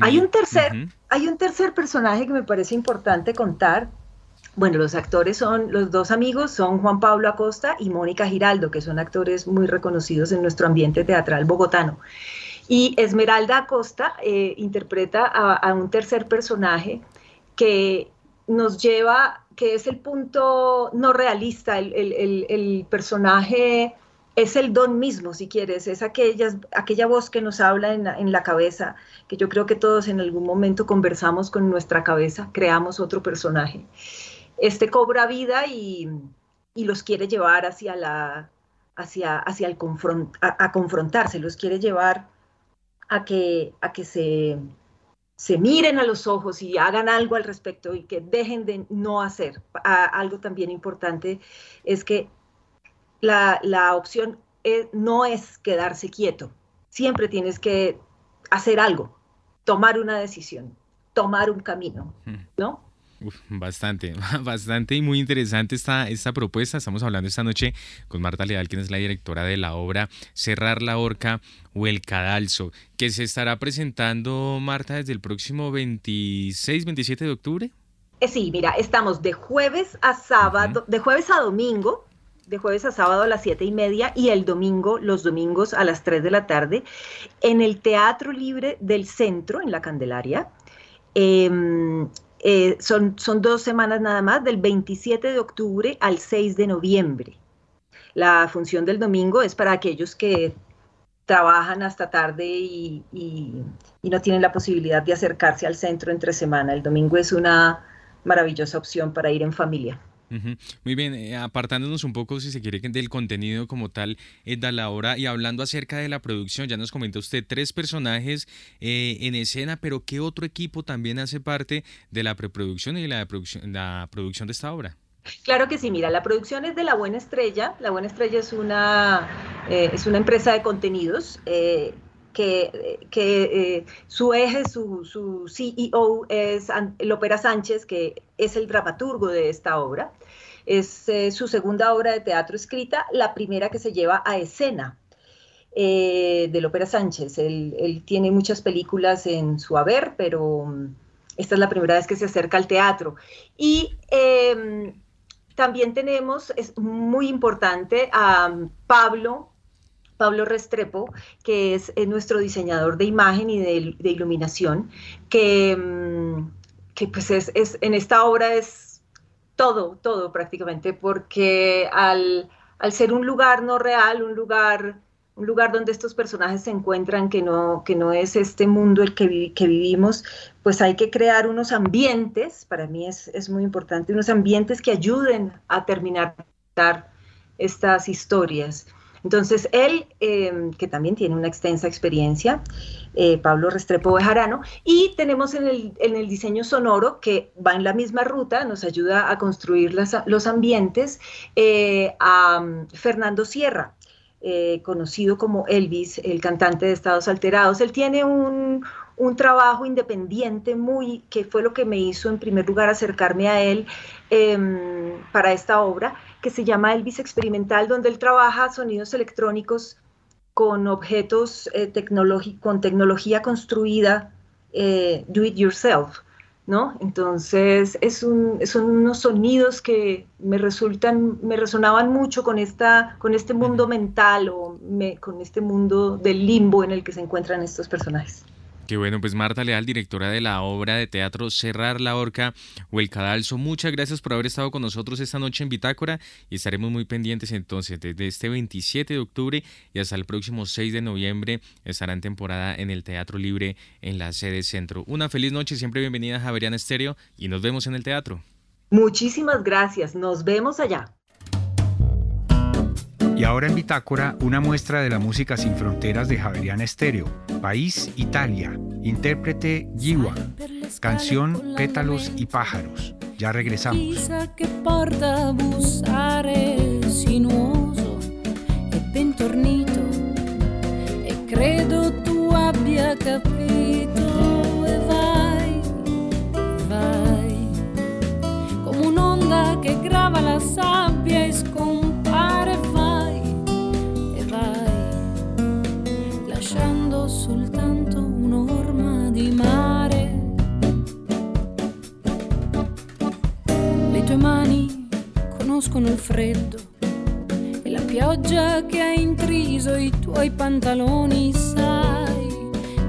hay, un tercer, hay un tercer personaje que me parece importante contar, bueno, los actores son, los dos amigos son Juan Pablo Acosta y Mónica Giraldo, que son actores muy reconocidos en nuestro ambiente teatral bogotano. Y Esmeralda Acosta eh, interpreta a, un tercer personaje que nos lleva, que es el punto no realista, el, personaje es el don mismo, si quieres, es aquella, aquella voz que nos habla en en la, cabeza, que yo creo que todos en algún momento conversamos con nuestra cabeza, creamos otro personaje este cobra vida y, los quiere llevar hacia la hacia, hacia el a, confrontarse, los quiere llevar a que, a que se, se miren a los ojos y hagan algo al respecto y que dejen de no hacer. algo también importante es que la, opción no es quedarse quieto, siempre tienes que hacer algo, tomar una decisión, tomar un camino, ¿no? Bastante, bastante y muy interesante esta, esta propuesta. Estamos hablando esta noche con Marta Leal, quien es la directora de la obra Cerrar la Horca o El Cadalso, que se estará presentando, Marta, desde el próximo 26, 27 de octubre. Eh, sí, mira, estamos de jueves a sábado, de jueves a domingo, de jueves a sábado a las siete y media y el domingo, los domingos a las 3 de la tarde, en el Teatro Libre del Centro, en la Candelaria. Em, eh, son, son dos semanas nada más, del 27 de octubre al 6 de noviembre. La función del domingo es para aquellos que trabajan hasta tarde y, no tienen la posibilidad de acercarse al centro entre semana. El domingo es una maravillosa opción para ir en familia. Muy bien, eh, apartándonos un poco, si se quiere, del contenido como tal, eh, da la y hablando acerca de la producción, ya nos comenta usted tres personajes eh, en escena, pero ¿qué otro equipo también hace parte de la preproducción y la, la producción de esta obra? Claro que sí, mira, la producción es de La Buena Estrella. La Buena Estrella es una, eh, es una empresa de contenidos que, que eh, su eje, su, su, CEO es Lopera Sánchez, que es el dramaturgo de esta obra. Es su segunda obra de teatro escrita, la primera que se lleva a escena. de Lopera Sánchez. Él, él, tiene muchas películas en su haber, pero mm, esta es la primera vez que se acerca al teatro. Y em, también tenemos, es muy importante, a Pablo, Pablo Restrepo, que es, nuestro diseñador de imagen y de, iluminación, que, mm, pues es, en esta obra es todo, todo prácticamente, porque al, al ser un lugar no real, un lugar un lugar donde estos personajes se encuentran que no, que no es este mundo el que, que vivimos, pues hay que crear unos ambientes, para mí es, es muy importante, unos ambientes que ayuden a terminar estas historias. Entonces, él, em, que también tiene una extensa experiencia, eh, Pablo Restrepo Bejarano, y tenemos en el, en el, diseño sonoro, que va en la misma ruta, nos ayuda a construir los ambientes, eh, a um, Fernando Sierra. Eh, conocido como Elvis, el cantante de Estados Alterados. Él tiene un, trabajo independiente muy, que fue lo que me hizo en primer lugar acercarme a él em, para esta obra, que se llama Elvis Experimental, donde él trabaja sonidos electrónicos con objetos eh, con tecnología construida, eh, do it yourself. ¿no? Entonces, es son unos sonidos que me resultan, me resonaban mucho con, esta, con este mundo mental o con este mundo del limbo en el que se encuentran estos personajes. Qué bueno, pues Marta Leal, directora de la obra de teatro Cerrar la Horca o El Cadalso, muchas gracias por haber estado con nosotros esta noche en Bitácora y estaremos muy pendientes entonces desde este 27 de octubre y hasta el próximo 6 de noviembre estará en temporada en el Teatro Libre en la sede centro. Una feliz noche, siempre bienvenida a Javeriana Estéreo y nos vemos en el teatro. Muchísimas gracias, nos vemos allá. Y ahora en Bitácora, una muestra de la música sin fronteras de Javeriana Estéreo. País Italia. Intérprete Giwa. Canción Pétalos y Pájaros. Ya regresamos. e e credo tu abbia capito e vai, vai come un'onda che grava la sabbia e scompare freddo. E la pioggia che ha intriso i tuoi pantaloni, sai,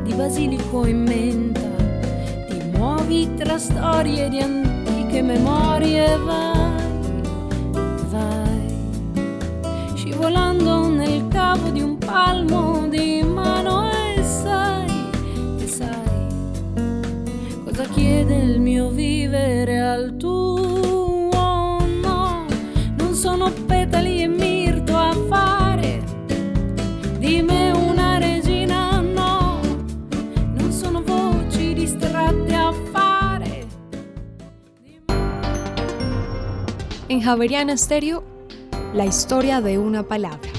di basilico in menta, ti muovi tra storie di antiche memorie, vai, vai, scivolando nel cavo di un palmo di mano chiede il mio vivere al En Javeriana la historia de una palabra.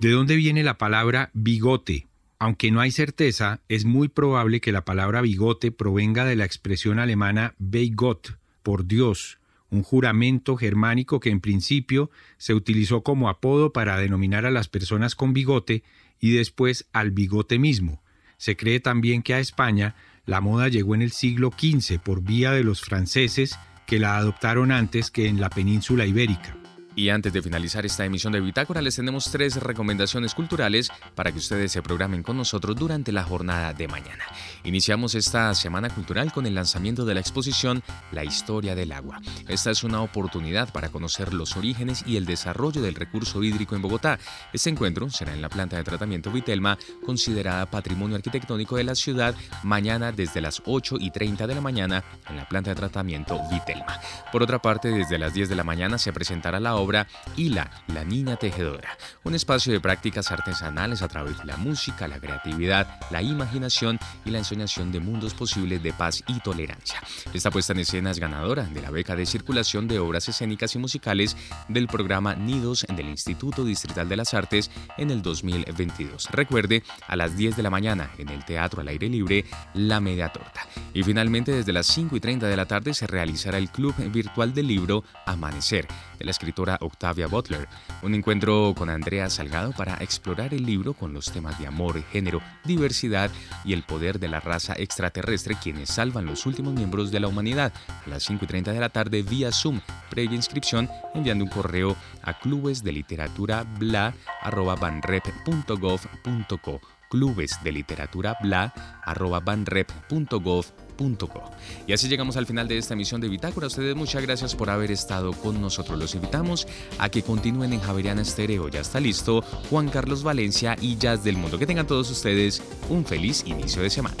¿De dónde viene la palabra bigote? Aunque no hay certeza, es muy probable que la palabra bigote provenga de la expresión alemana Beigot, por Dios, un juramento germánico que en principio se utilizó como apodo para denominar a las personas con bigote y después al bigote mismo. Se cree también que a España La moda llegó en el siglo XV por vía de los franceses que la adoptaron antes que en la península ibérica. Y antes de finalizar esta emisión de Bitácora, les tenemos tres recomendaciones culturales para que ustedes se programen con nosotros durante la jornada de mañana. Iniciamos esta semana cultural con el lanzamiento de la exposición La historia del agua. Esta es una oportunidad para conocer los orígenes y el desarrollo del recurso hídrico en Bogotá. Este encuentro será en la planta de tratamiento Vitelma, considerada patrimonio arquitectónico de la ciudad, mañana desde las 8 y 30 de la mañana en la planta de tratamiento Vitelma. Por otra parte, desde las 10 de la mañana se presentará la obra obra Hila, la niña tejedora, un espacio de prácticas artesanales a través de la música, la creatividad, la imaginación y la ensoñación de mundos posibles de paz y tolerancia. Esta puesta en escena es ganadora de la beca de circulación de obras escénicas y musicales del programa Nidos del Instituto Distrital de las Artes en el 2022. Recuerde, a las 10 de la mañana en el Teatro al Aire Libre, La Media Torta. Y finalmente, desde las 5 y 30 de la tarde se realizará el Club Virtual del Libro Amanecer, la escritora Octavia Butler, un encuentro con Andrea Salgado para explorar el libro con los temas de amor, género, diversidad y el poder de la raza extraterrestre quienes salvan los últimos miembros de la humanidad. A las 5 y 30 de la tarde vía Zoom, previa inscripción enviando un correo a clubes de literatura bla clubes de literatura bla y así llegamos al final de esta emisión de Bitácora. ustedes muchas gracias por haber estado con nosotros. Los invitamos a que continúen en Javeriana Estéreo. Ya está listo Juan Carlos Valencia y Jazz del Mundo. Que tengan todos ustedes un feliz inicio de semana.